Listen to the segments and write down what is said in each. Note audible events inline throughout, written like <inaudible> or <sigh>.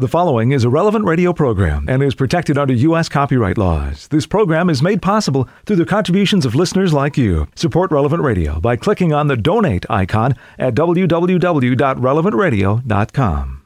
The following is a relevant radio program and is protected under U.S. copyright laws. This program is made possible through the contributions of listeners like you. Support Relevant Radio by clicking on the donate icon at www.relevantradio.com.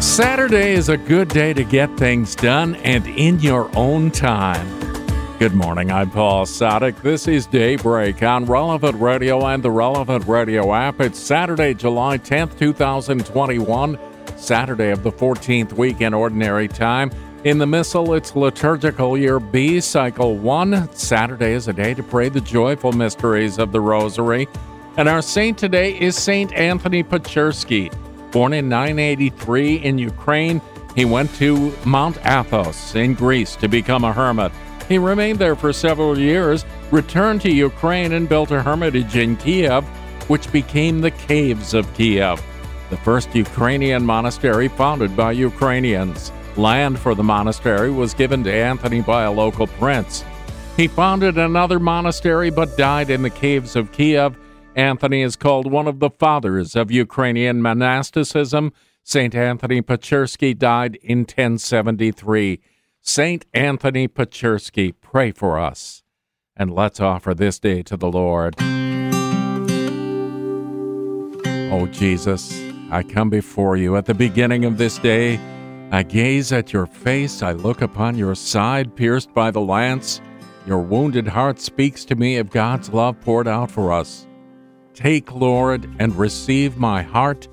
Saturday is a good day to get things done and in your own time. Good morning, I'm Paul Sadek. This is Daybreak on Relevant Radio and the Relevant Radio app. It's Saturday, July 10th, 2021, Saturday of the 14th week in Ordinary Time. In the Missal, it's liturgical year B, cycle 1. Saturday is a day to pray the joyful mysteries of the Rosary. And our saint today is Saint Anthony Pechersky. Born in 983 in Ukraine, he went to Mount Athos in Greece to become a hermit. He remained there for several years, returned to Ukraine, and built a hermitage in Kiev, which became the Caves of Kiev, the first Ukrainian monastery founded by Ukrainians. Land for the monastery was given to Anthony by a local prince. He founded another monastery but died in the caves of Kiev. Anthony is called one of the fathers of Ukrainian monasticism. St. Anthony Pechersky died in 1073. Saint Anthony Pechersky, pray for us. And let's offer this day to the Lord. Oh, Jesus, I come before you at the beginning of this day. I gaze at your face. I look upon your side pierced by the lance. Your wounded heart speaks to me of God's love poured out for us. Take, Lord, and receive my heart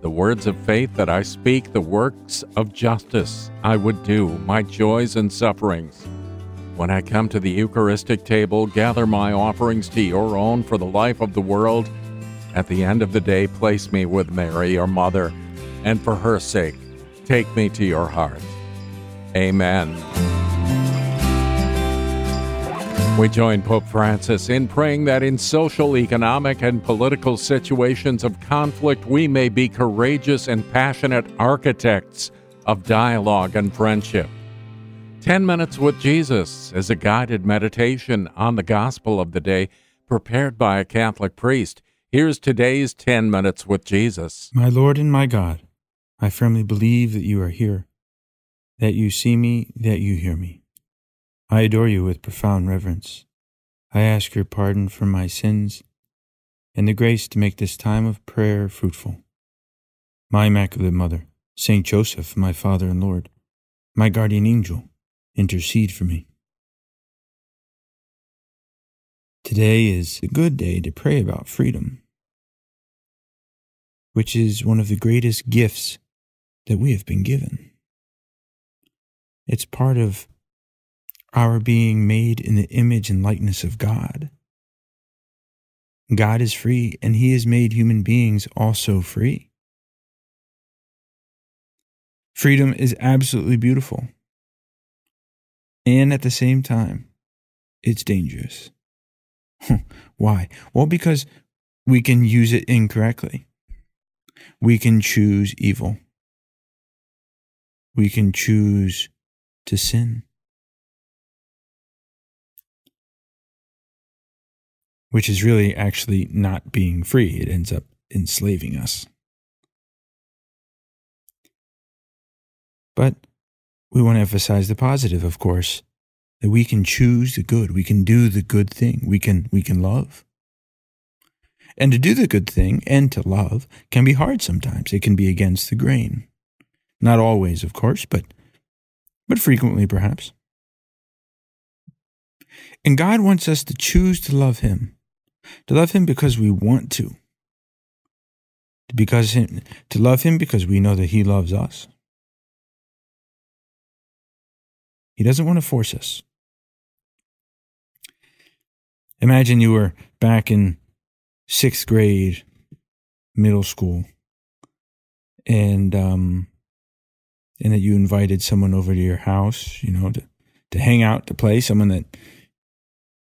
the words of faith that I speak, the works of justice I would do, my joys and sufferings. When I come to the Eucharistic table, gather my offerings to your own for the life of the world. At the end of the day, place me with Mary, your mother, and for her sake, take me to your heart. Amen. We join Pope Francis in praying that in social, economic, and political situations of conflict, we may be courageous and passionate architects of dialogue and friendship. 10 Minutes with Jesus is a guided meditation on the gospel of the day prepared by a Catholic priest. Here's today's 10 Minutes with Jesus. My Lord and my God, I firmly believe that you are here, that you see me, that you hear me. I adore you with profound reverence. I ask your pardon for my sins and the grace to make this time of prayer fruitful. My Immaculate Mother, Saint Joseph, my Father and Lord, my guardian angel, intercede for me. Today is a good day to pray about freedom, which is one of the greatest gifts that we have been given. It's part of our being made in the image and likeness of God. God is free, and He has made human beings also free. Freedom is absolutely beautiful. And at the same time, it's dangerous. <laughs> Why? Well, because we can use it incorrectly. We can choose evil. We can choose to sin. Which is really actually not being free. It ends up enslaving us. But we want to emphasize the positive, of course, that we can choose the good. We can do the good thing. We can, we can love. And to do the good thing and to love can be hard sometimes. It can be against the grain. Not always, of course, but, but frequently perhaps. And God wants us to choose to love Him to love him because we want to. Because him, to love him because we know that he loves us. He doesn't want to force us. Imagine you were back in sixth grade, middle school, and um, and that you invited someone over to your house, you know, to to hang out, to play, someone that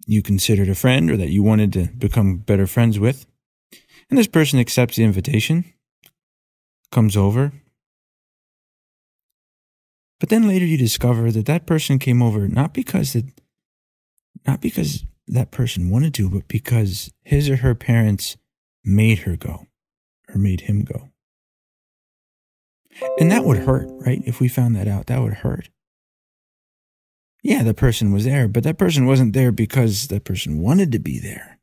you considered a friend or that you wanted to become better friends with. And this person accepts the invitation, comes over. But then later you discover that that person came over not because that not because that person wanted to, but because his or her parents made her go or made him go. And that would hurt, right? If we found that out, that would hurt. Yeah, the person was there, but that person wasn't there because that person wanted to be there.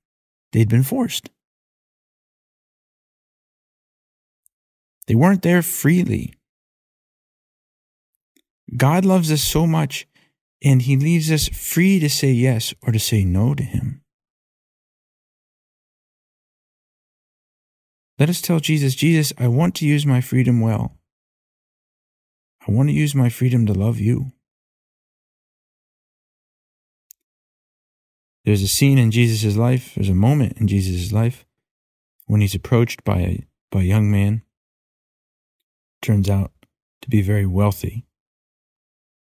They'd been forced. They weren't there freely. God loves us so much, and He leaves us free to say yes or to say no to Him. Let us tell Jesus, Jesus, I want to use my freedom well. I want to use my freedom to love you. There's a scene in Jesus' life, there's a moment in Jesus' life when he's approached by a, by a young man. Turns out to be very wealthy.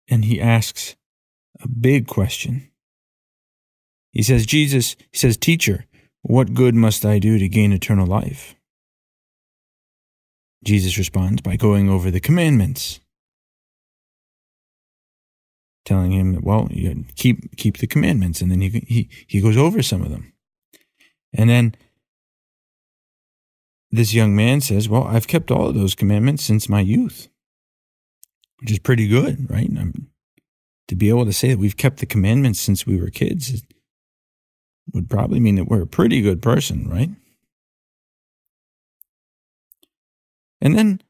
And he asks a big question. He says, Jesus, he says, Teacher, what good must I do to gain eternal life? Jesus responds by going over the commandments, telling him, "Well, you keep keep the commandments," and then he he he goes over some of them, and then this young man says, "Well, I've kept all of those commandments since my youth," which is pretty good, right? I'm, to be able to say that we've kept the commandments since we were kids would probably mean that we're a pretty good person, right? And then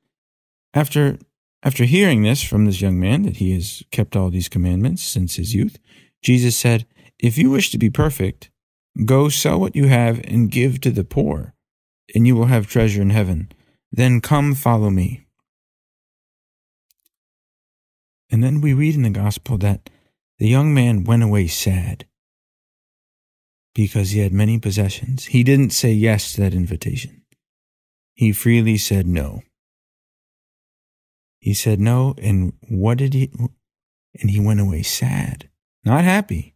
after after hearing this from this young man that he has kept all these commandments since his youth, Jesus said, "If you wish to be perfect, go sell what you have and give to the poor, and you will have treasure in heaven. Then come follow me." And then we read in the gospel that the young man went away sad because he had many possessions. He didn't say yes to that invitation he freely said no. He said no, and what did he? And he went away sad, not happy.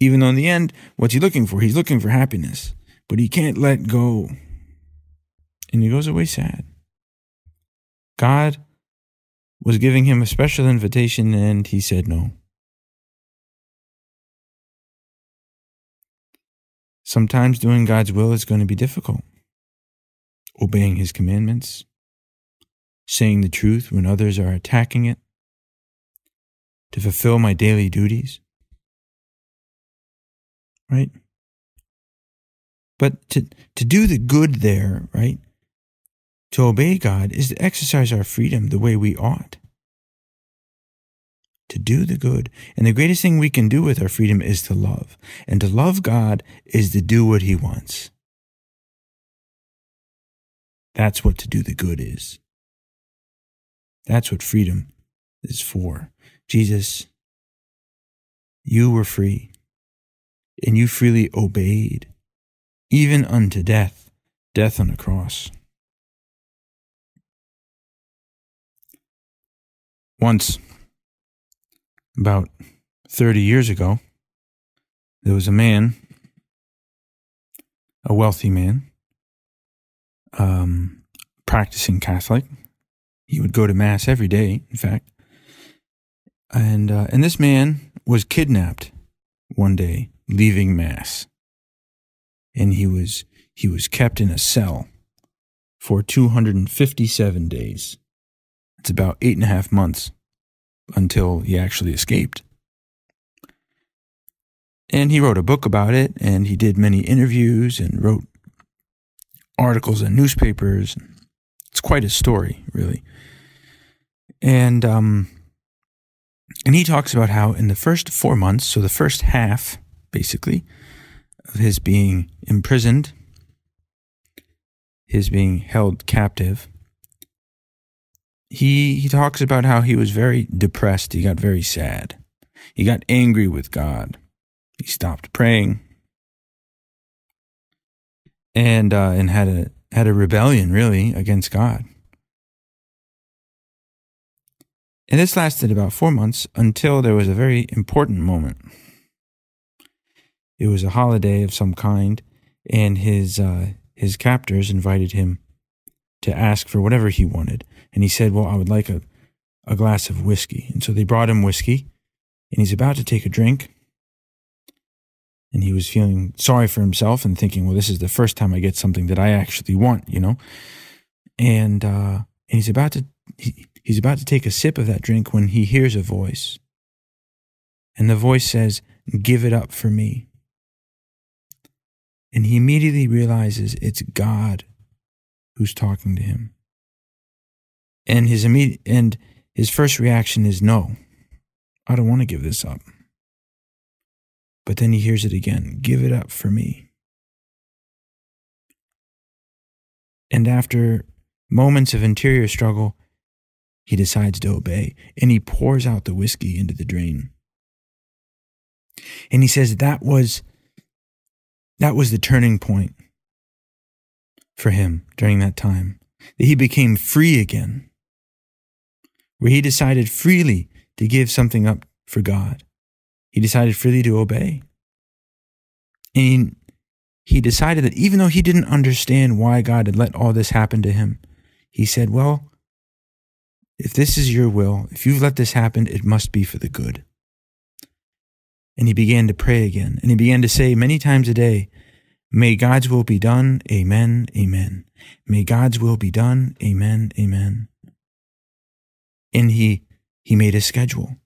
Even though in the end, what's he looking for? He's looking for happiness, but he can't let go. And he goes away sad. God was giving him a special invitation, and he said no. Sometimes doing God's will is going to be difficult obeying his commandments, saying the truth when others are attacking it, to fulfill my daily duties. Right? But to, to do the good there, right? To obey God is to exercise our freedom the way we ought. To do the good. And the greatest thing we can do with our freedom is to love. And to love God is to do what He wants. That's what to do the good is. That's what freedom is for. Jesus, you were free, and you freely obeyed, even unto death, death on a cross. Once, about 30 years ago, there was a man, a wealthy man, um, practicing Catholic. He would go to Mass every day, in fact. And, uh, and this man was kidnapped one day, leaving Mass. And he was, he was kept in a cell for 257 days. It's about eight and a half months until he actually escaped. And he wrote a book about it, and he did many interviews and wrote articles in newspapers. It's quite a story, really. And um, and he talks about how in the first four months, so the first half, basically, of his being imprisoned, his being held captive, he he talks about how he was very depressed. He got very sad. He got angry with God. He stopped praying and uh, and had a had a rebellion really against God. And this lasted about four months until there was a very important moment. It was a holiday of some kind, and his uh, his captors invited him to ask for whatever he wanted. And he said, "Well, I would like a a glass of whiskey." And so they brought him whiskey, and he's about to take a drink, and he was feeling sorry for himself and thinking, well, this is the first time I get something that I actually want, you know? And, uh, And he's about to he, he's about to take a sip of that drink when he hears a voice. And the voice says, "Give it up for me." And he immediately realizes it's God who's talking to him. And his immediate and his first reaction is no. I don't want to give this up. But then he hears it again give it up for me. And after moments of interior struggle, he decides to obey and he pours out the whiskey into the drain. And he says that was that was the turning point for him during that time. That he became free again. Where he decided freely to give something up for God. He decided freely to obey. And he decided that even though he didn't understand why God had let all this happen to him, he said, Well, if this is your will, if you've let this happen, it must be for the good. And he began to pray again. And he began to say many times a day, May God's will be done. Amen. Amen. May God's will be done. Amen. Amen. And he, he made a schedule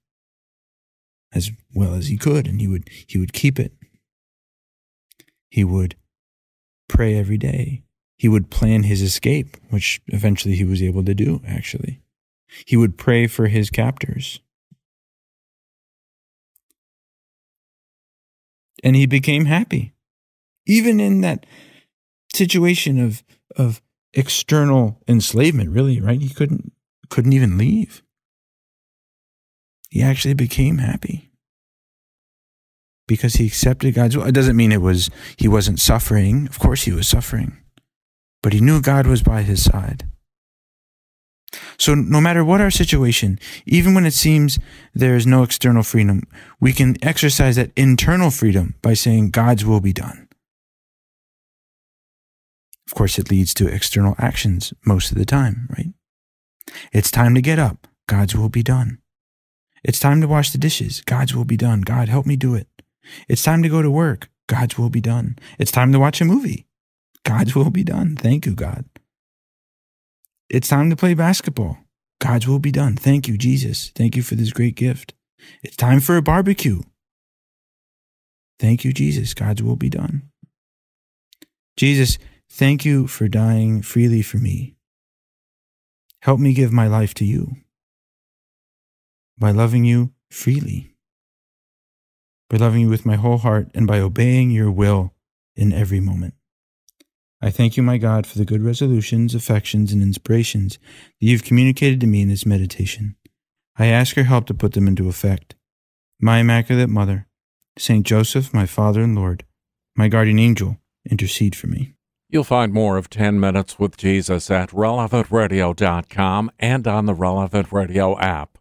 as well as he could, and he would, he would keep it. He would pray every day. He would plan his escape, which eventually he was able to do, actually. He would pray for his captors. And he became happy. Even in that situation of, of external enslavement, really, right? He couldn't, couldn't even leave he actually became happy because he accepted God's will. It doesn't mean it was he wasn't suffering. Of course he was suffering. But he knew God was by his side. So no matter what our situation, even when it seems there is no external freedom, we can exercise that internal freedom by saying God's will be done. Of course, it leads to external actions most of the time, right? It's time to get up. God's will be done. It's time to wash the dishes. God's will be done. God, help me do it. It's time to go to work. God's will be done. It's time to watch a movie. God's will be done. Thank you, God. It's time to play basketball. God's will be done. Thank you, Jesus. Thank you for this great gift. It's time for a barbecue. Thank you, Jesus. God's will be done. Jesus, thank you for dying freely for me. Help me give my life to you by loving you freely, by loving you with my whole heart, and by obeying your will in every moment. I thank you, my God, for the good resolutions, affections, and inspirations that you've communicated to me in this meditation. I ask your help to put them into effect. My Immaculate Mother, Saint Joseph, my Father and Lord, my guardian angel, intercede for me. You'll find more of 10 Minutes with Jesus at relevantradio.com and on the Relevant Radio app.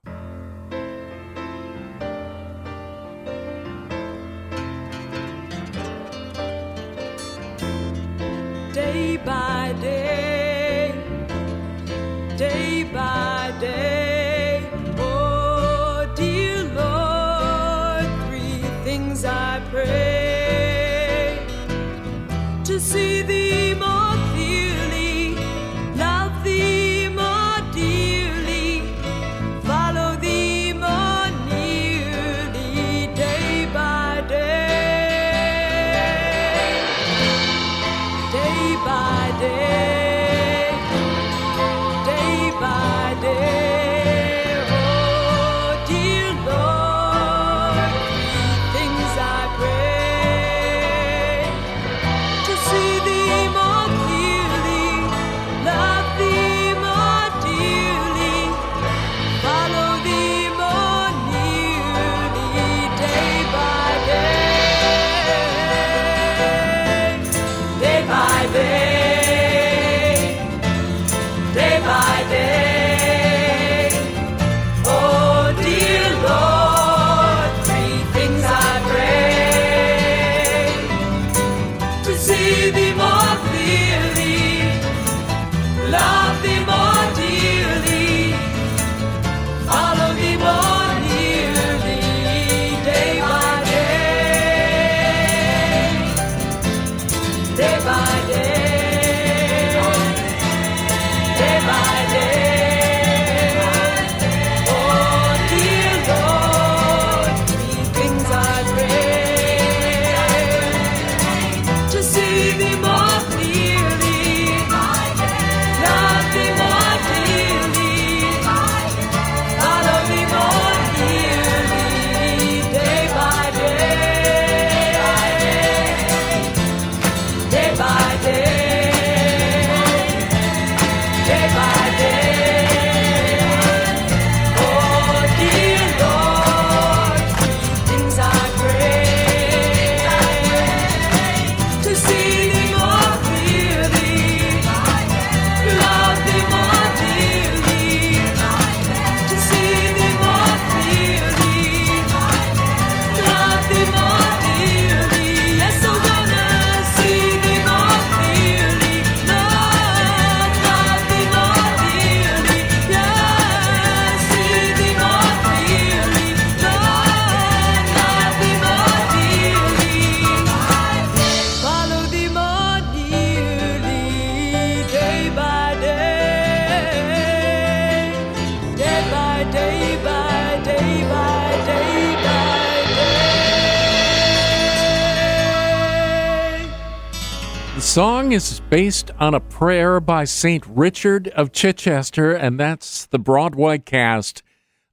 Is based on a prayer by St. Richard of Chichester, and that's the Broadway cast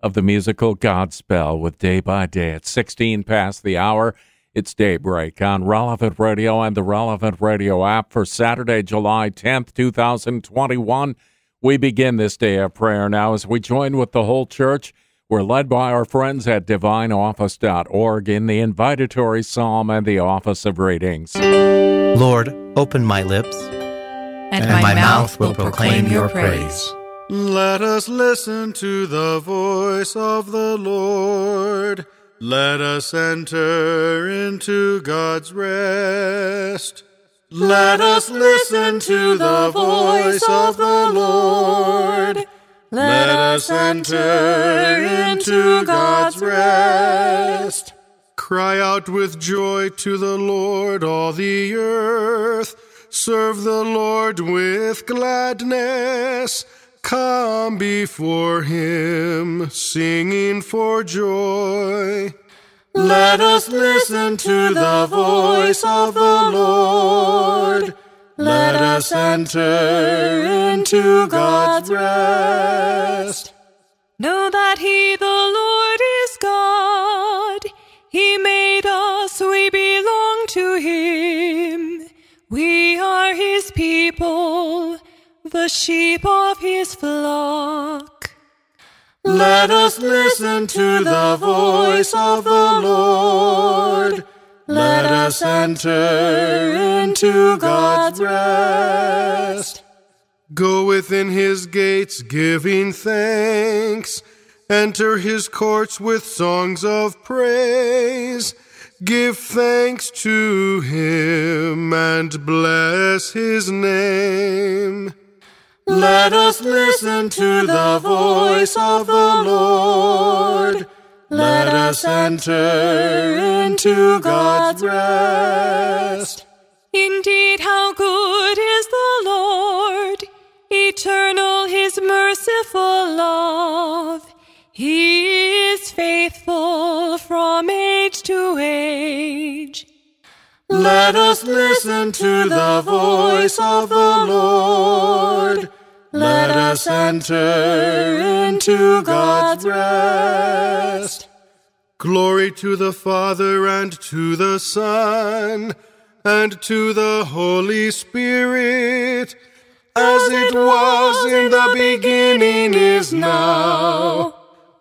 of the musical Godspell with Day by Day. At 16 past the hour, it's daybreak on Relevant Radio and the Relevant Radio app for Saturday, July 10th, 2021. We begin this day of prayer now as we join with the whole church. We're led by our friends at divineoffice.org in the invitatory psalm and the office of readings. Lord, open my lips, and, and my, my, mouth will proclaim your praise. Let us listen to the voice of the Lord. Let us enter into God's rest. Let us listen to the voice of the Lord. Let us enter into God's rest. Cry out with joy to the Lord, all the earth. Serve the Lord with gladness. Come before him, singing for joy. Let us listen to the voice of the Lord. Let us enter into God's rest. Know that He, the Lord, is God. He made us, we belong to Him. We are His people, the sheep of His flock. Let us listen to the voice of the Lord. Let us enter into God's rest. Go within his gates giving thanks. Enter his courts with songs of praise. Give thanks to him and bless his name. Let us listen to the voice of the Lord. Let us enter into God's rest. Indeed, how good is the Lord! Eternal his merciful love. He is faithful from age to age. Let us listen to the voice of the Lord. Let us enter into God's rest. Glory to the Father and to the Son and to the Holy Spirit, as it was in the beginning, is now,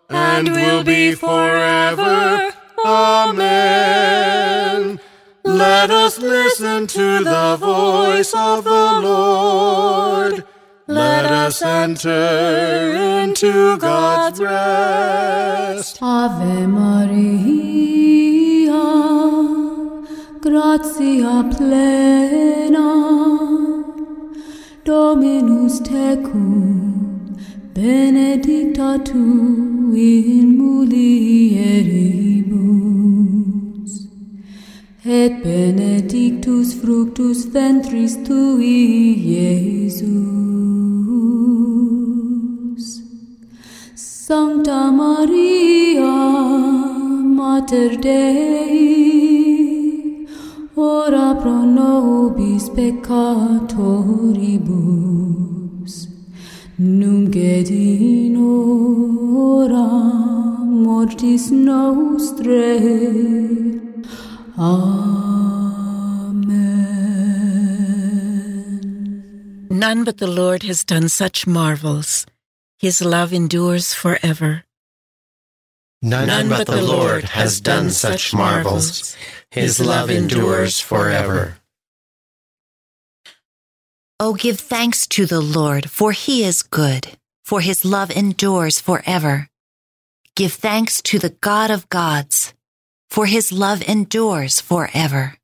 and will be forever. Amen. Let us listen to the voice of the Lord. Let us enter into God's rest. Ave Maria, gratia plena, Dominus tecum, benedicta tu in mulieribus, et benedictus fructus ventris tui, Iesus. Sancta Maria, Mater Dei, ora pro nobis peccatoribus, nunc et in hora mortis nostrae. Amen. None but the Lord has done such marvels. His love endures forever. None, None but, but the Lord has done such marvels. His love endures forever. Oh, give thanks to the Lord, for he is good, for his love endures forever. Give thanks to the God of gods, for his love endures forever.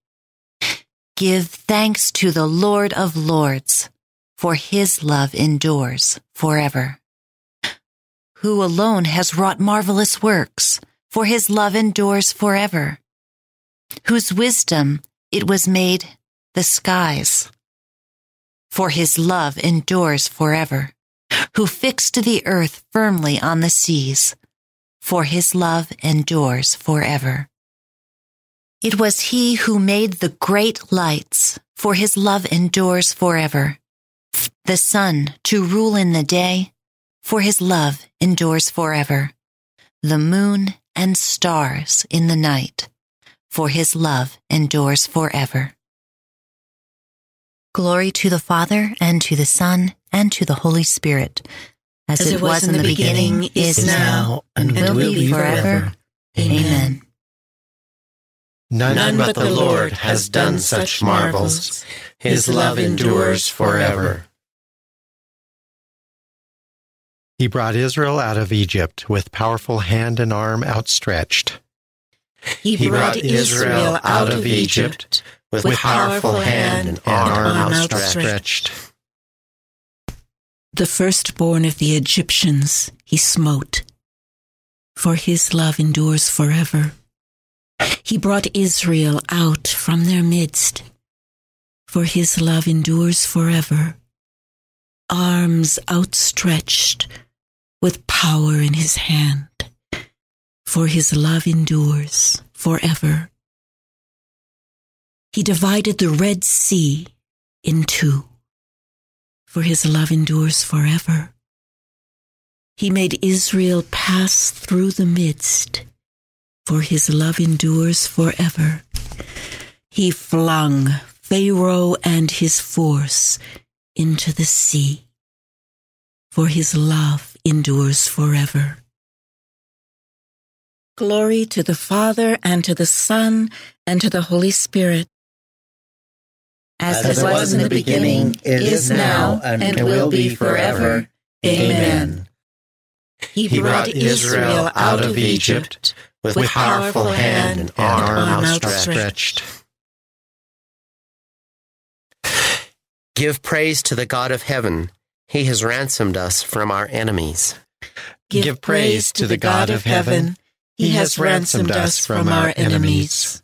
Give thanks to the Lord of lords, for his love endures forever who alone has wrought marvelous works, for his love endures forever, whose wisdom it was made the skies, for his love endures forever, who fixed the earth firmly on the seas, for his love endures forever. It was he who made the great lights, for his love endures forever. The sun to rule in the day, for his love endures forever. The moon and stars in the night, for his love endures forever. Glory to the Father, and to the Son, and to the Holy Spirit, as, As it, was, in the beginning, is now, and will be forever. Amen. None, but the Lord has done such marvels. His love endures forever. He brought Israel out of Egypt with powerful hand and arm outstretched. He brought Israel out of Egypt with powerful hand and arm outstretched. The firstborn of the Egyptians he smote, for his love endures forever. He brought Israel out from their midst, for his love endures forever. Arms outstretched with power in his hand, for his love endures forever. He divided the Red Sea in two, for his love endures forever. He made Israel pass through the midst, for his love endures forever. He flung Pharaoh and his force into the sea, for his love endures forever. Glory to the Father, and to the Son, and to the Holy Spirit. As it was in the beginning, is now, and will be forever. Amen. He brought Israel out of Egypt with a powerful hand and arm outstretched. Give praise to the God of heaven. He has ransomed us from our enemies. Give praise to the God of heaven. He has ransomed us from our enemies.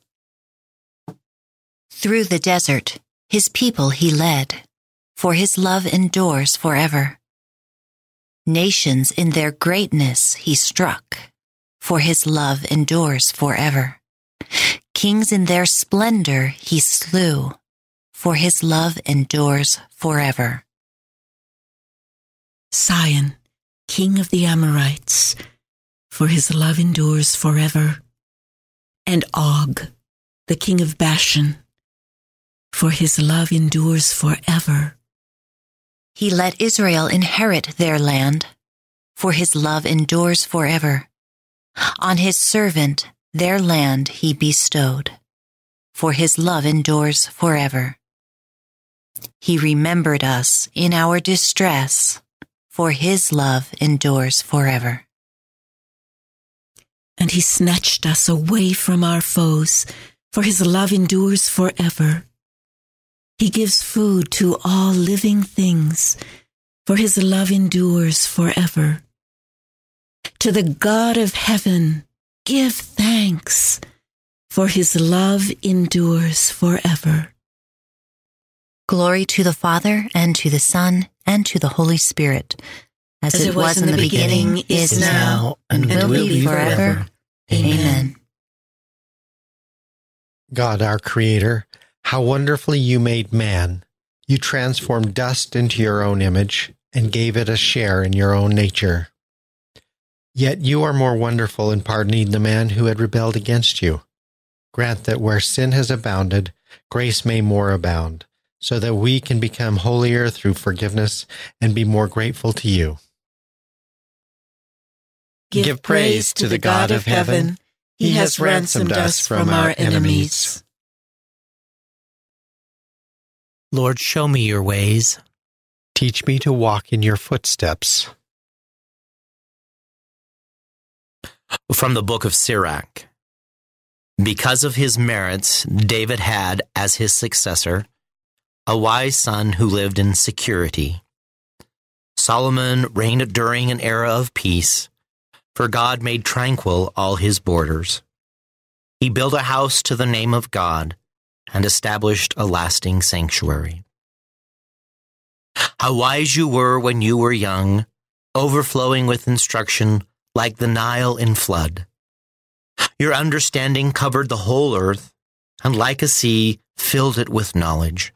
Through the desert, his people he led, for his love endures forever. Nations in their greatness he struck, for his love endures forever. Kings in their splendor he slew, for his love endures forever. Sihon, king of the Amorites, for his love endures forever. And Og, the king of Bashan, for his love endures forever. He let Israel inherit their land, for his love endures forever. On his servant their land he bestowed, for his love endures forever. He remembered us in our distress, for his love endures forever. And he snatched us away from our foes, for his love endures forever. He gives food to all living things, for his love endures forever. To the God of heaven, give thanks, for his love endures forever. Glory to the Father, and to the Son, and to the Holy Spirit, as, it, was, in the beginning, is now, and will be forever. Amen. God, our Creator, how wonderfully you made man. You transformed dust into your own image and gave it a share in your own nature. Yet you are more wonderful in pardoning the man who had rebelled against you. Grant that where sin has abounded, grace may more abound, so that we can become holier through forgiveness and be more grateful to you. Give praise to the God of heaven. He has ransomed us from our enemies. Lord, show me your ways. Teach me to walk in your footsteps. From the book of Sirach. Because of his merits, David had, as his successor, a wise son who lived in security. Solomon reigned during an era of peace, for God made tranquil all his borders. He built a house to the name of God and established a lasting sanctuary. How wise you were when you were young, overflowing with instruction like the Nile in flood. Your understanding covered the whole earth, and like a sea, filled it with knowledge.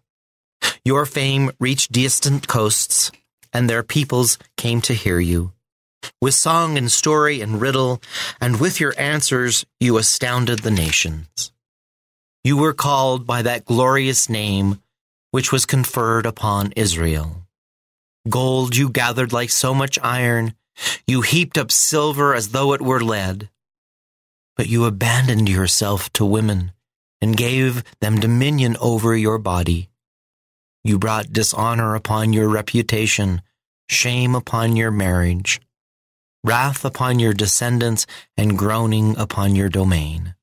Your fame reached distant coasts, and their peoples came to hear you. With song and story and riddle, and with your answers, you astounded the nations. You were called by that glorious name which was conferred upon Israel. Gold you gathered like so much iron, you heaped up silver as though it were lead. But you abandoned yourself to women and gave them dominion over your body. You brought dishonor upon your reputation, shame upon your marriage, wrath upon your descendants, and groaning upon your domain.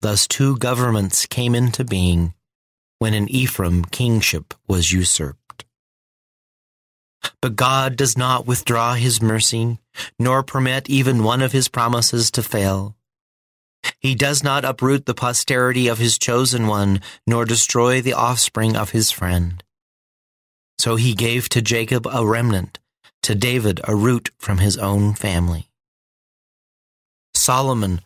Thus two governments came into being when in Ephraim kingship was usurped. But God does not withdraw his mercy, nor permit even one of his promises to fail. He does not uproot the posterity of his chosen one, nor destroy the offspring of his friend. So he gave to Jacob a remnant, to David a root from his own family. Solomon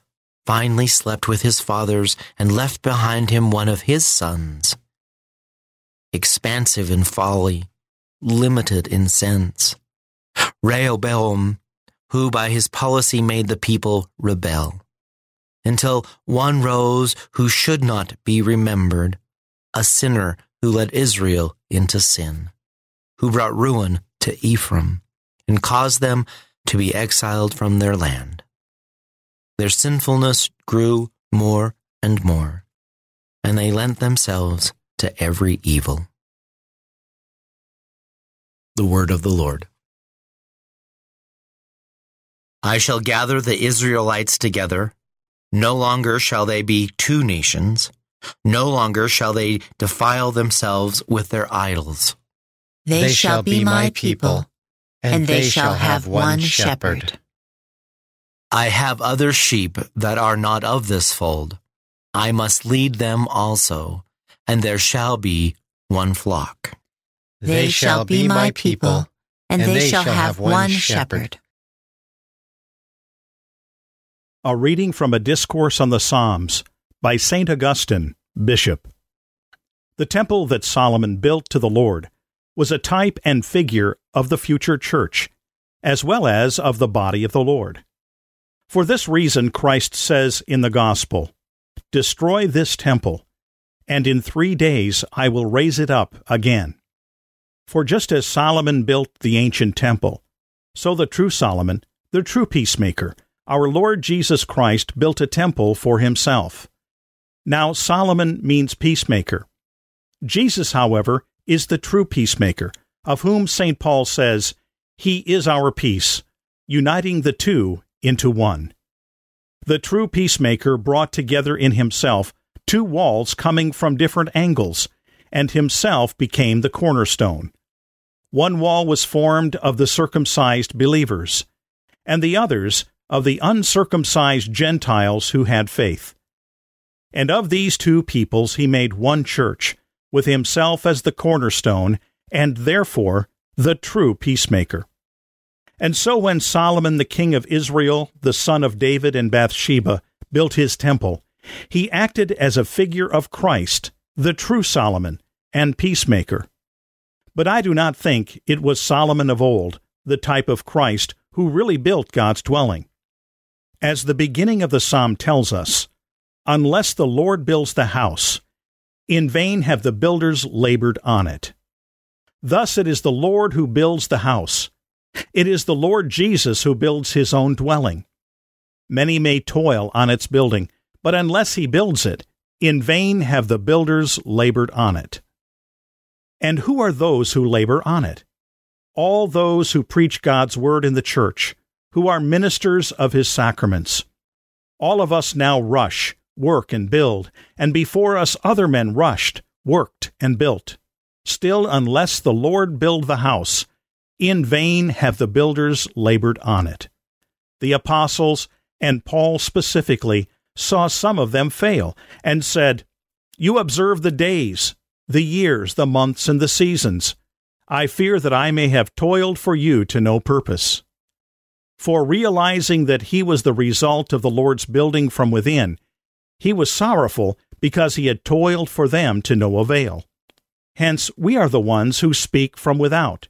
finally slept with his fathers and left behind him one of his sons. Expansive in folly, limited in sense. Rehoboam, who by his policy made the people rebel until one rose who should not be remembered, a sinner who led Israel into sin, who brought ruin to Ephraim and caused them to be exiled from their land. Their sinfulness grew more and more, and they lent themselves to every evil. The Word of the Lord. I shall gather the Israelites together no longer shall they be two nations. No longer shall they defile themselves with their idols. They, they shall be my people, and they shall have one shepherd. I have other sheep that are not of this fold. I must lead them also, and there shall be one flock. They shall be my people, and they shall have one shepherd. A reading from a discourse on the Psalms by St. Augustine, Bishop. The temple that Solomon built to the Lord was a type and figure of the future church, as well as of the body of the Lord. For this reason, Christ says in the Gospel, Destroy this temple, and in three days I will raise it up again. For just as Solomon built the ancient temple, so the true Solomon, the true peacemaker, our Lord Jesus Christ built a temple for himself. Now, Solomon means peacemaker. Jesus, however, is the true peacemaker, of whom St. Paul says, He is our peace, uniting the two into one. The true peacemaker brought together in himself two walls coming from different angles, and himself became the cornerstone. One wall was formed of the circumcised believers, and the others of the uncircumcised Gentiles who had faith. And of these two peoples he made one church, with himself as the cornerstone, and therefore the true peacemaker. And so when Solomon the king of Israel, the son of David and Bathsheba, built his temple, he acted as a figure of Christ, the true Solomon, and peacemaker. But I do not think it was Solomon of old, the type of Christ, who really built God's dwelling. As the beginning of the psalm tells us, unless the Lord builds the house, in vain have the builders labored on it. Thus it is the Lord who builds the house. It is the Lord Jesus who builds his own dwelling. Many may toil on its building, but unless he builds it, in vain have the builders labored on it. And who are those who labor on it? All those who preach God's word in the church, who are ministers of his sacraments. All of us now rush, work, and build, and before us other men rushed, worked, and built. Still, unless the Lord build the house, in vain have the builders labored on it. The apostles, and Paul specifically, saw some of them fail, and said, You observe the days, the years, the months, and the seasons. I fear that I may have toiled for you to no purpose. For realizing that he was the result of the Lord's building from within, he was sorrowful because he had toiled for them to no avail. Hence, we are the ones who speak from without,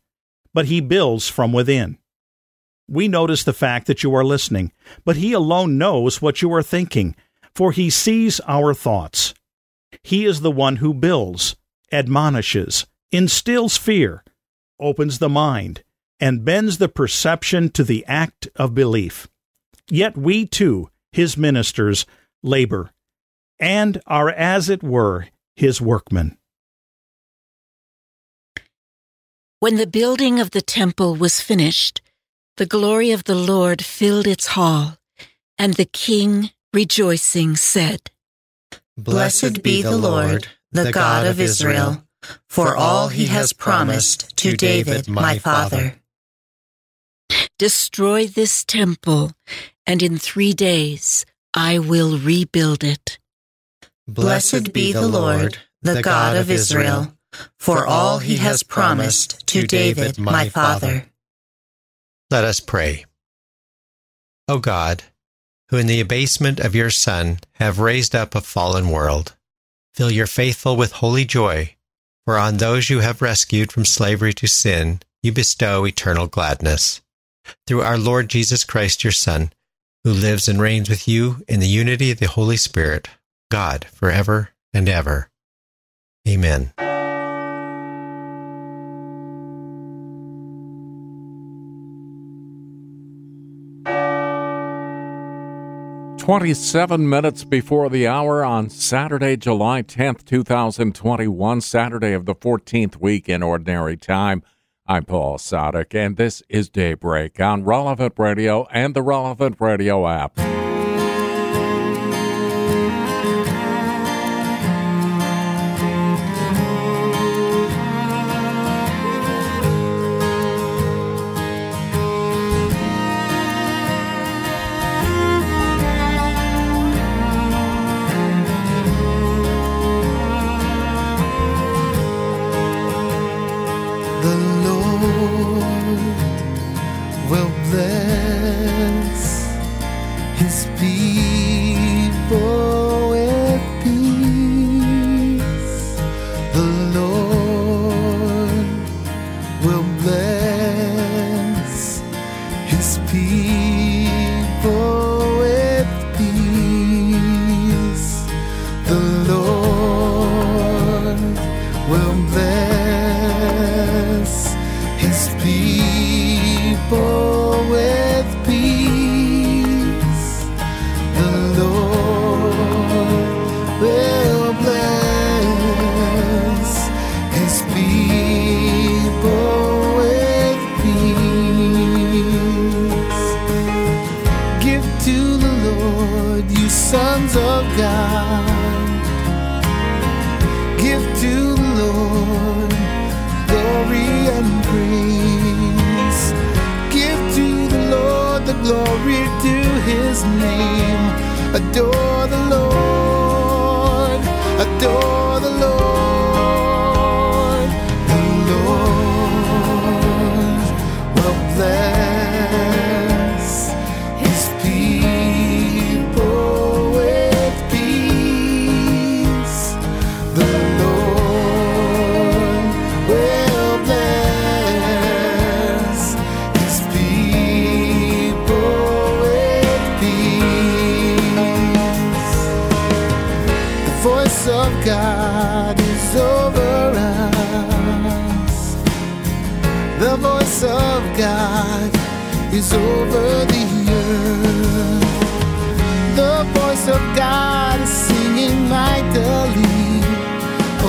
but He builds from within. We notice the fact that you are listening, but He alone knows what you are thinking, for He sees our thoughts. He is the one who builds, admonishes, instills fear, opens the mind, and bends the perception to the act of belief. Yet we too, His ministers, labor, and are as it were His workmen. When the building of the temple was finished, the glory of the Lord filled its hall, and the king, rejoicing, said, Blessed be the Lord, the God of Israel, for all he has promised to David my father. Destroy this temple, and in three days I will rebuild it. Blessed be the Lord, the God of Israel, for all he has promised to David my father. Let us pray. O God, who in the abasement of your Son have raised up a fallen world, fill your faithful with holy joy, for on those you have rescued from slavery to sin, you bestow eternal gladness. Through our Lord Jesus Christ, your Son, who lives and reigns with you in the unity of the Holy Spirit, God, forever and ever. Amen. 27 minutes before the hour on Saturday, July 10th, 2021, Saturday of the 14th week in Ordinary Time. I'm Paul Sadek, and this is Daybreak on Relevant Radio and the Relevant Radio app.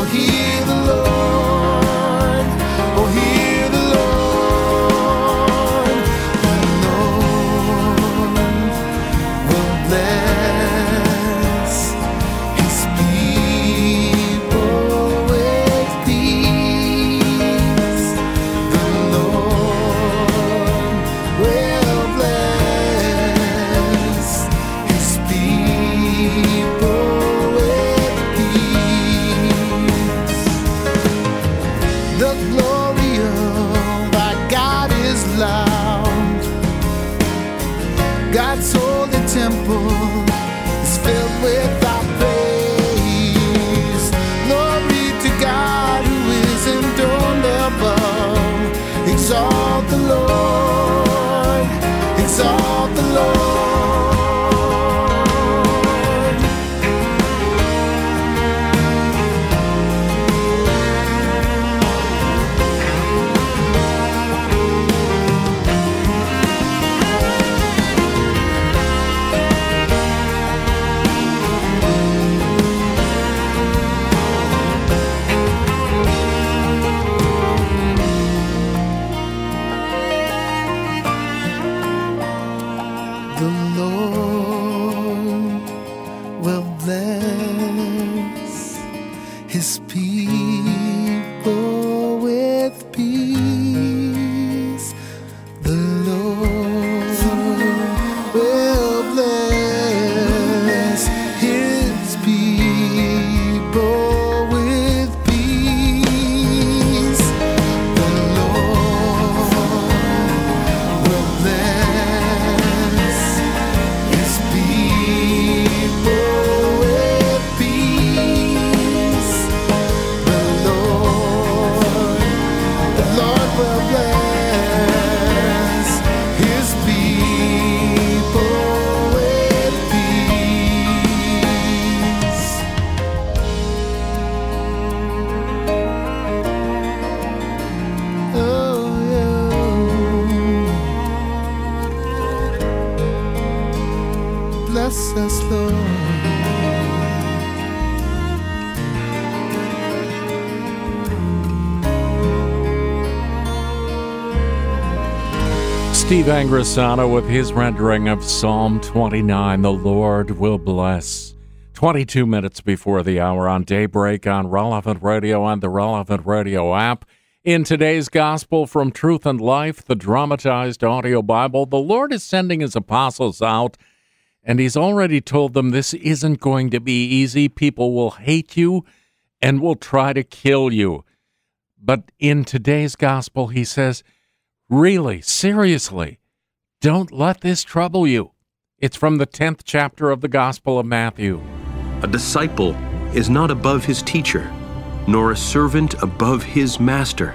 Oh, Steve Angrisano with his rendering of Psalm 29, The Lord Will Bless. 22 minutes before the hour on Daybreak on Relevant Radio and the Relevant Radio app. In today's Gospel from Truth and Life, the dramatized audio Bible, the Lord is sending his apostles out, and he's already told them this isn't going to be easy. People will hate you and will try to kill you. But in today's Gospel, he says, Really, seriously, don't let this trouble you. It's from the 10th chapter of the Gospel of Matthew. A disciple is not above his teacher, nor a servant above his master.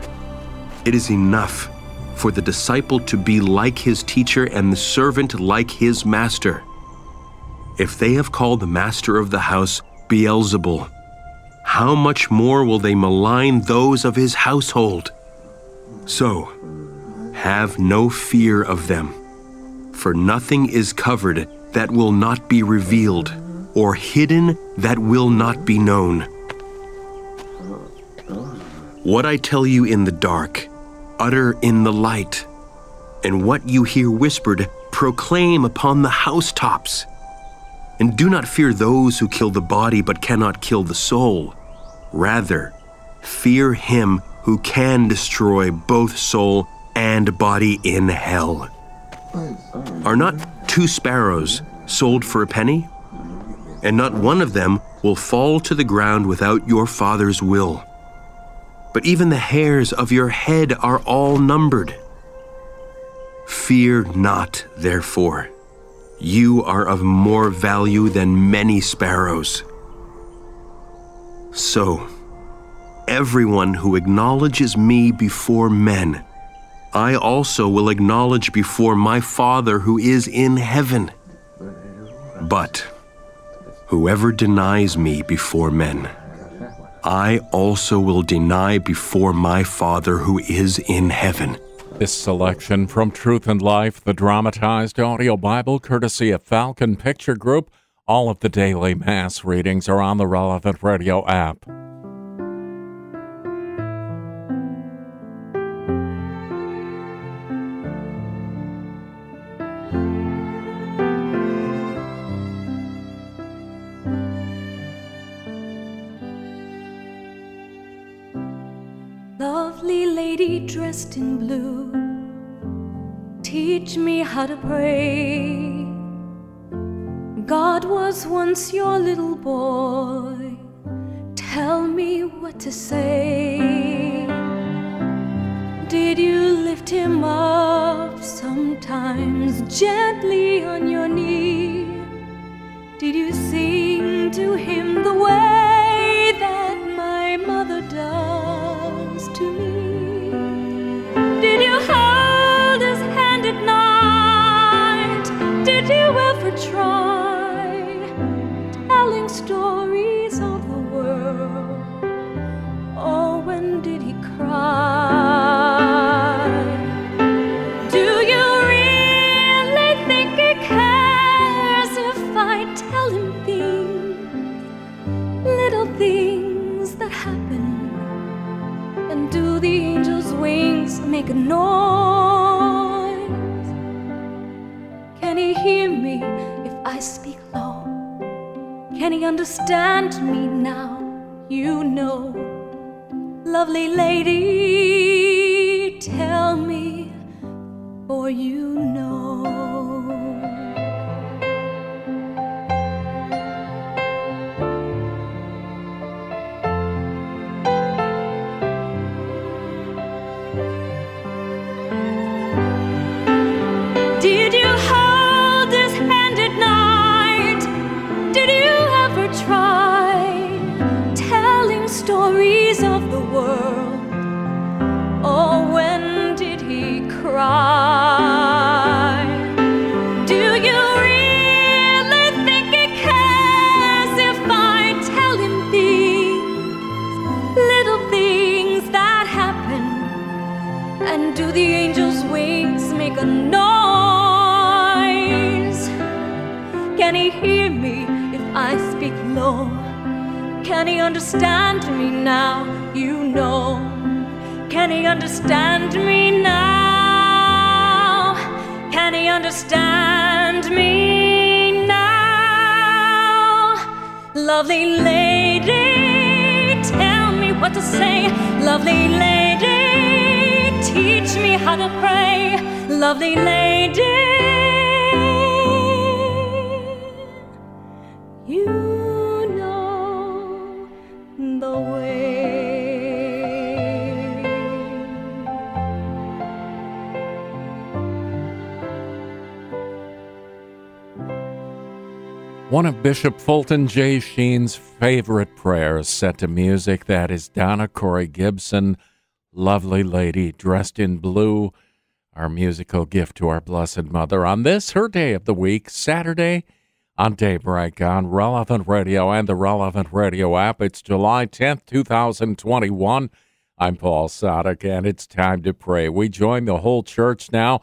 It is enough for the disciple to be like his teacher and the servant like his master. If they have called the master of the house Beelzebul, how much more will they malign those of his household? So, have no fear of them, for nothing is covered that will not be revealed, or hidden that will not be known. What I tell you in the dark, utter in the light, and what you hear whispered, proclaim upon the housetops. And do not fear those who kill the body but cannot kill the soul. Rather, fear him who can destroy both soul and body in hell. Are not two sparrows sold for a penny? And not one of them will fall to the ground without your Father's will. But even the hairs of your head are all numbered. Fear not, therefore. You are of more value than many sparrows. So, everyone who acknowledges me before men, I also will acknowledge before my Father who is in heaven. But whoever denies me before men, I also will deny before my Father who is in heaven. This selection from Truth and Life, the dramatized audio Bible, courtesy of Falcon Picture Group. All of the daily Mass readings are on the relevant radio app. Dressed in blue, teach me how to pray. God was once your little boy, tell me what to say. Did you lift him up sometimes gently on your knee? Did you sing to him the way Understand me now? You know, lovely lady, tell me, for you know. Can he understand me now? You know. Can he understand me now? Can he understand me now? Lovely lady, tell me what to say. Lovely lady, teach me how to pray. Lovely lady, One of Bishop Fulton J. Sheen's favorite prayers set to music that is Donna Cori Gibson, lovely lady dressed in blue, our musical gift to our Blessed Mother on this, her day of the week, Saturday on Daybreak on Relevant Radio and the Relevant Radio app. It's July 10th, 2021. I'm Paul Sadek, and it's time to pray. We join the whole church now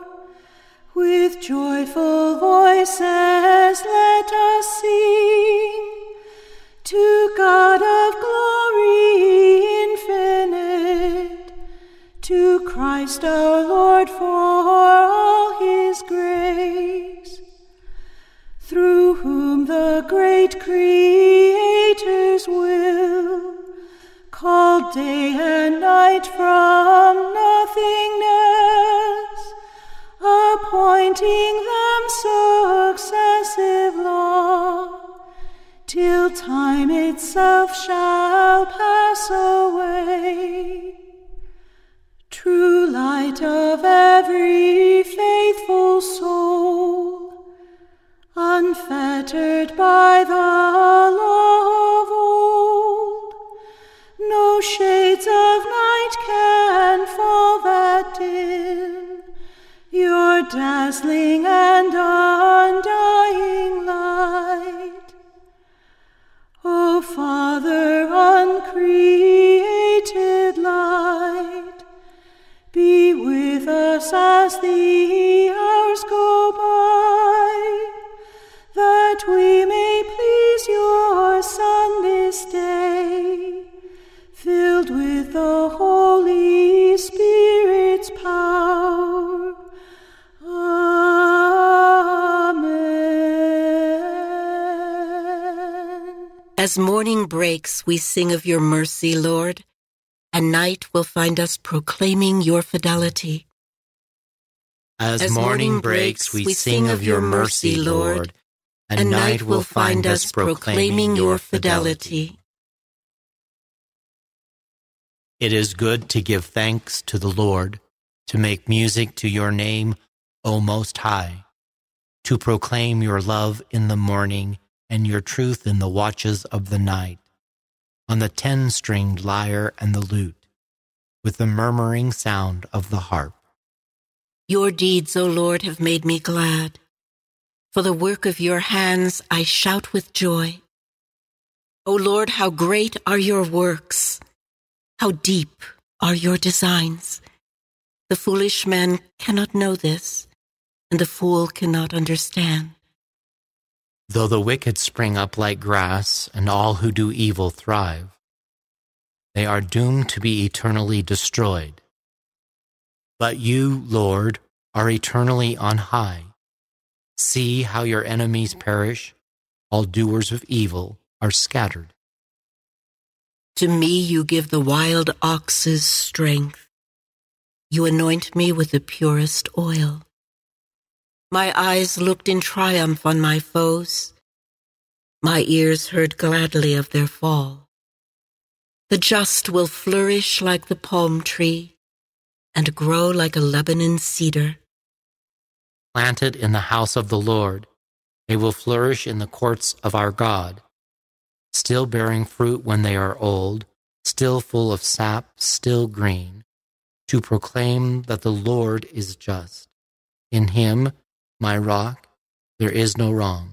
with joyful voices let us sing. To God of glory infinite, to Christ our Lord for all his grace, through whom the great Creator's will called day and night from nothingness, till time itself shall pass away. True light of every faithful soul, unfettered by the law of old, no shades of night can fall that dim your dazzling and undying light. Father, uncreated light, be with us as the hours go by, that we may please your Son this day, filled with the Holy Spirit's power. As morning breaks, we sing of your mercy, Lord, and night will find us proclaiming your fidelity. As, morning breaks, we sing of your mercy, Lord, and night will find us proclaiming your fidelity. It is good to give thanks to the Lord, to make music to your name, O Most High, to proclaim your love in the morning and your truth in the watches of the night, on the ten stringed lyre and the lute, with the murmuring sound of the harp. Your deeds, O Lord, have made me glad. For the work of your hands I shout with joy. O Lord, how great are your works! How deep are your designs! The foolish man cannot know this, and the fool cannot understand. Though the wicked spring up like grass, and all who do evil thrive, they are doomed to be eternally destroyed. But you, Lord, are eternally on high. See how your enemies perish, all doers of evil are scattered. To me you give the wild ox's strength. You anoint me with the purest oil. My eyes looked in triumph on my foes. My ears heard gladly of their fall. The just will flourish like the palm tree and grow like a Lebanon cedar. Planted in the house of the Lord, they will flourish in the courts of our God. still bearing fruit when they are old, still full of sap, still green, to proclaim that the Lord is just. In him, my rock, there is no wrong.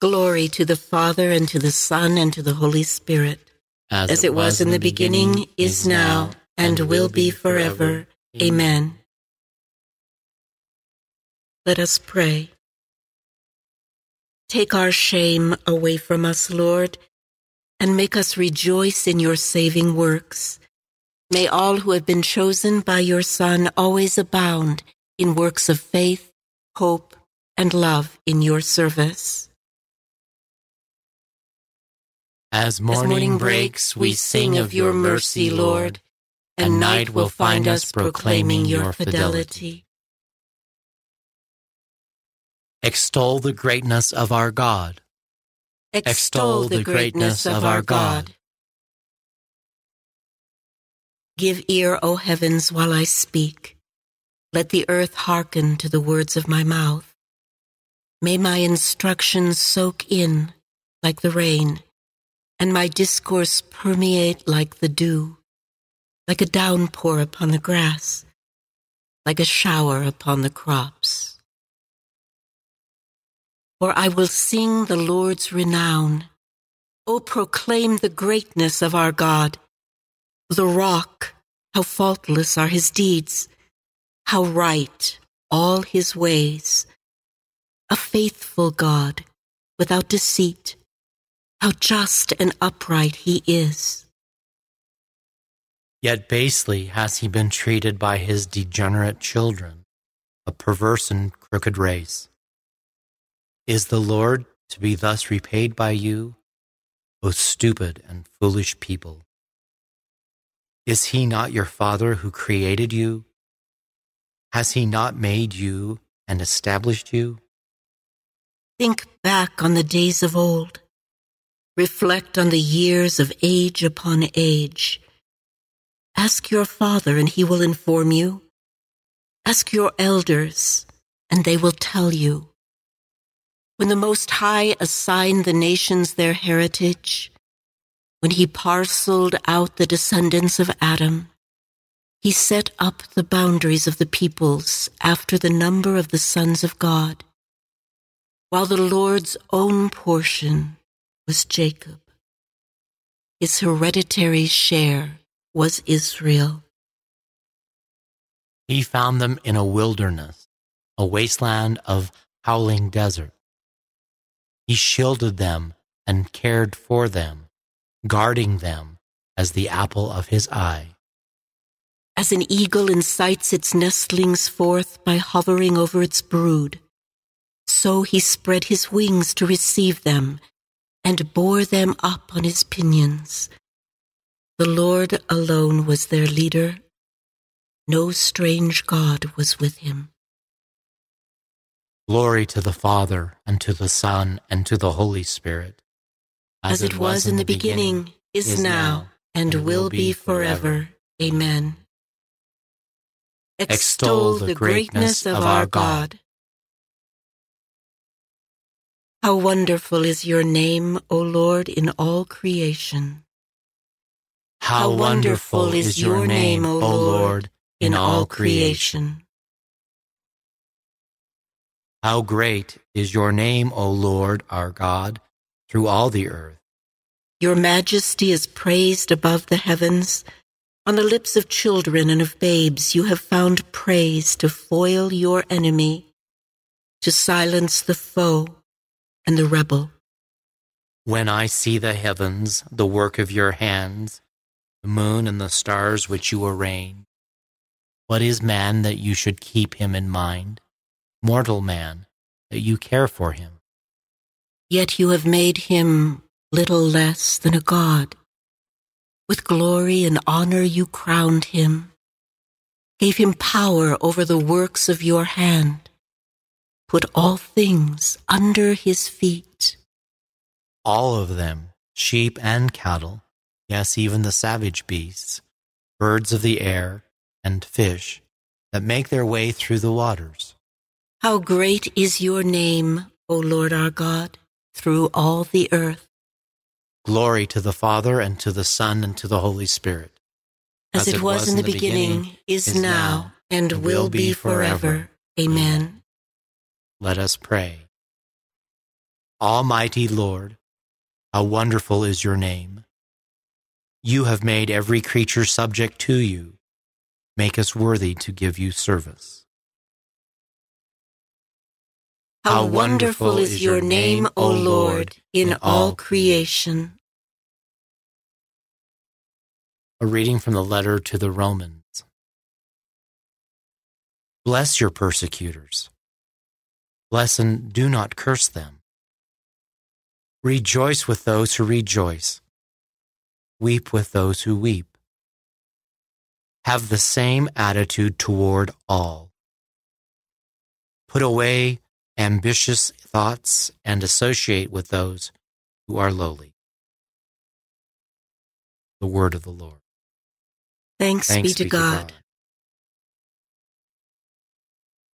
Glory to the Father, and to the Son, and to the Holy Spirit, as, it was in the beginning, is now, and will be forever. Amen. Let us pray. Take our shame away from us, Lord, and make us rejoice in your saving works. May all who have been chosen by your Son always abound in works of faith, hope, and love in your service. As morning, breaks, we sing of your mercy, Lord, and night will find us proclaiming your fidelity. Extol the greatness of our God. Extol the greatness of our God. Give ear, O heavens, while I speak. Let the earth hearken to the words of my mouth. May my instructions soak in like the rain, and my discourse permeate like the dew, like a downpour upon the grass, like a shower upon the crops. For I will sing the Lord's renown. O proclaim the greatness of our God. The rock, how faultless are his deeds, how right all his ways. A faithful God, without deceit, how just and upright he is. Yet basely has he been treated by his degenerate children, a perverse and crooked race. Is the Lord to be thus repaid by you, O stupid and foolish people? Is he not your Father who created you? Has he not made you and established you? Think back on the days of old. Reflect on the years of age upon age. Ask your father, and he will inform you. Ask your elders, and they will tell you. When the Most High assigned the nations their heritage, when he parceled out the descendants of Adam, he set up the boundaries of the peoples after the number of the sons of God, while the Lord's own portion was Jacob. His hereditary share was Israel. He found them in a wilderness, a wasteland of howling desert. He shielded them and cared for them, guarding them as the apple of his eye. As an eagle incites its nestlings forth by hovering over its brood, so he spread his wings to receive them and bore them up on his pinions. The Lord alone was their leader. No strange God was with him. Glory to the Father, and to the Son, and to the Holy Spirit. As, it was in the beginning, is now, and will be forever. Amen. Extol the greatness of our God. How wonderful is your name, O Lord, in all creation. How wonderful is your name, O Lord, in all creation. How great is your name, O Lord our God, through all the earth. Your majesty is praised above the heavens. On the lips of children and of babes, you have found praise to foil your enemy, to silence the foe and the rebel. When I see the heavens, the work of your hands, the moon and the stars which you arrange, what is man that you should keep him in mind? Mortal man, that you care for him. Yet you have made him little less than a god. With glory and honor you crowned him, gave him power over the works of your hand, put all things under his feet. All of them, sheep and cattle, yes, even the savage beasts, birds of the air, and fish that make their way through the waters. How great is your name, O Lord our God! Through all the earth. Glory to the Father, and to the Son, and to the Holy Spirit. As, it was, in the beginning, is now, and will be forever. Amen. Let us pray. Almighty Lord, how wonderful is your name. You have made every creature subject to you. Make us worthy to give you service. How wonderful is your name, O Lord, in all creation. A reading from the letter to the Romans. Bless your persecutors. Bless and do not curse them. Rejoice with those who rejoice. Weep with those who weep. Have the same attitude toward all. Put away ambitious thoughts and associate with those who are lowly. The word of the Lord. Thanks, be to God.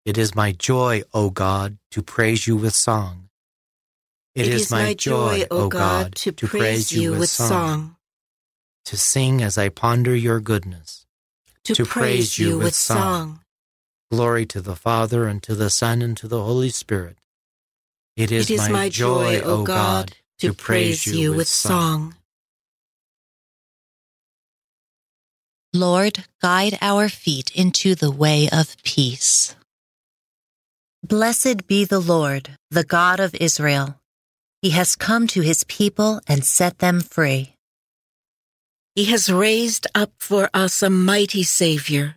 It is my joy, O God, to praise you with song. It is my joy, O God, to praise you with song, to sing as I ponder your goodness, to praise you with song. Glory to the Father, and to the Son, and to the Holy Spirit. It is, It is my joy, O God, to praise you with song. Lord, guide our feet into the way of peace. Blessed be the Lord, the God of Israel. He has come to his people and set them free. He has raised up for us a mighty Savior,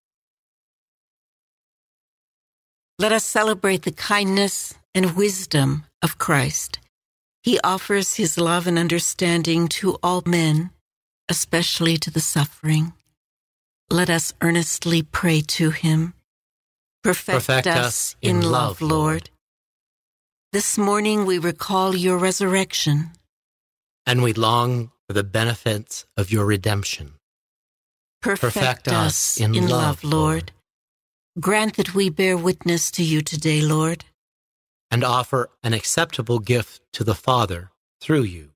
Let us celebrate the kindness and wisdom of Christ. He offers his love and understanding to all men, especially to the suffering. Let us earnestly pray to him. Perfect, Perfect us us in in love, love, Lord. This morning we recall your resurrection. And we long for the benefits of your redemption. Perfect, Perfect us us in, in love, love, Lord. Grant that we bear witness to you today, Lord. and offer an acceptable gift to the Father through you.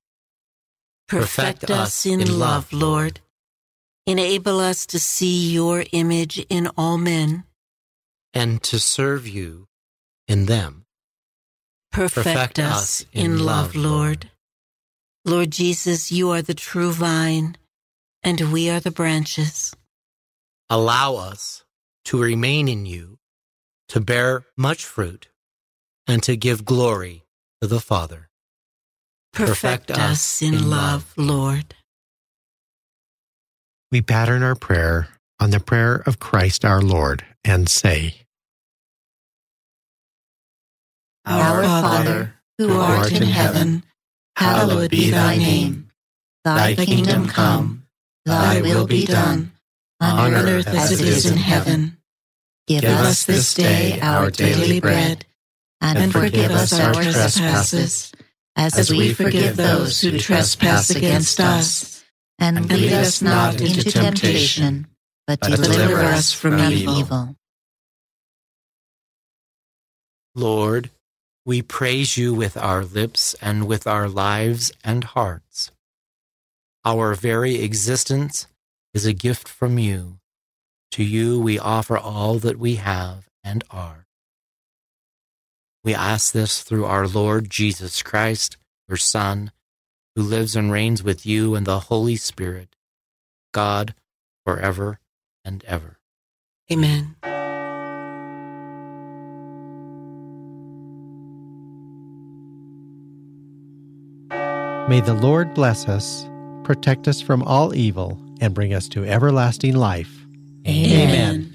Perfect, Perfect us in, in love, love, Lord. Enable us to see your image in all men. and to serve you in them. Perfect, Perfect us us in in love, love, Lord. Lord Jesus, you are the true vine, and we are the branches. Allow us to remain in you, to bear much fruit, and to give glory to the Father. Perfect, us in, love, Lord. We pattern our prayer on the prayer of Christ our Lord and say, Our Father, who art in heaven, hallowed be thy name. Thy kingdom come, thy will be done, on earth as it is in heaven. Give Give us this day our daily bread, and forgive us our trespasses, as we forgive those who trespass against us. And lead us not into temptation, but deliver us from evil. Lord, we praise you with our lips and with our lives and hearts. Our very existence is a gift from you. To you we offer all that we have and are. We ask this through our Lord Jesus Christ, your Son, who lives and reigns with you and the Holy Spirit, God, forever and ever. Amen. May the Lord bless us, protect us from all evil, and bring us to everlasting life. Amen.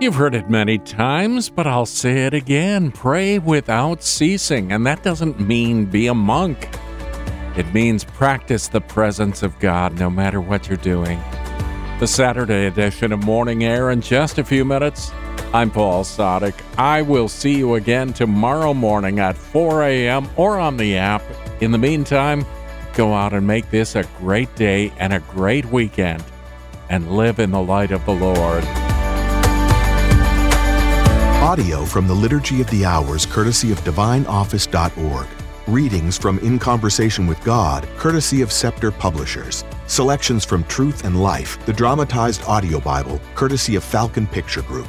You've heard it many times, but I'll say it again. Pray without ceasing. And that doesn't mean be a monk, it means practice the presence of God no matter what you're doing. The Saturday edition of Morning Air in just a few minutes. I'm Paul Sadek. I will see you again tomorrow morning at 4 a.m. or on the app. In the meantime, go out and make this a great day and a great weekend and live in the light of the Lord. Audio from the Liturgy of the Hours, courtesy of DivineOffice.org. Readings from In Conversation with God, courtesy of Scepter Publishers. Selections from Truth and Life, the dramatized audio Bible, courtesy of Falcon Picture Group.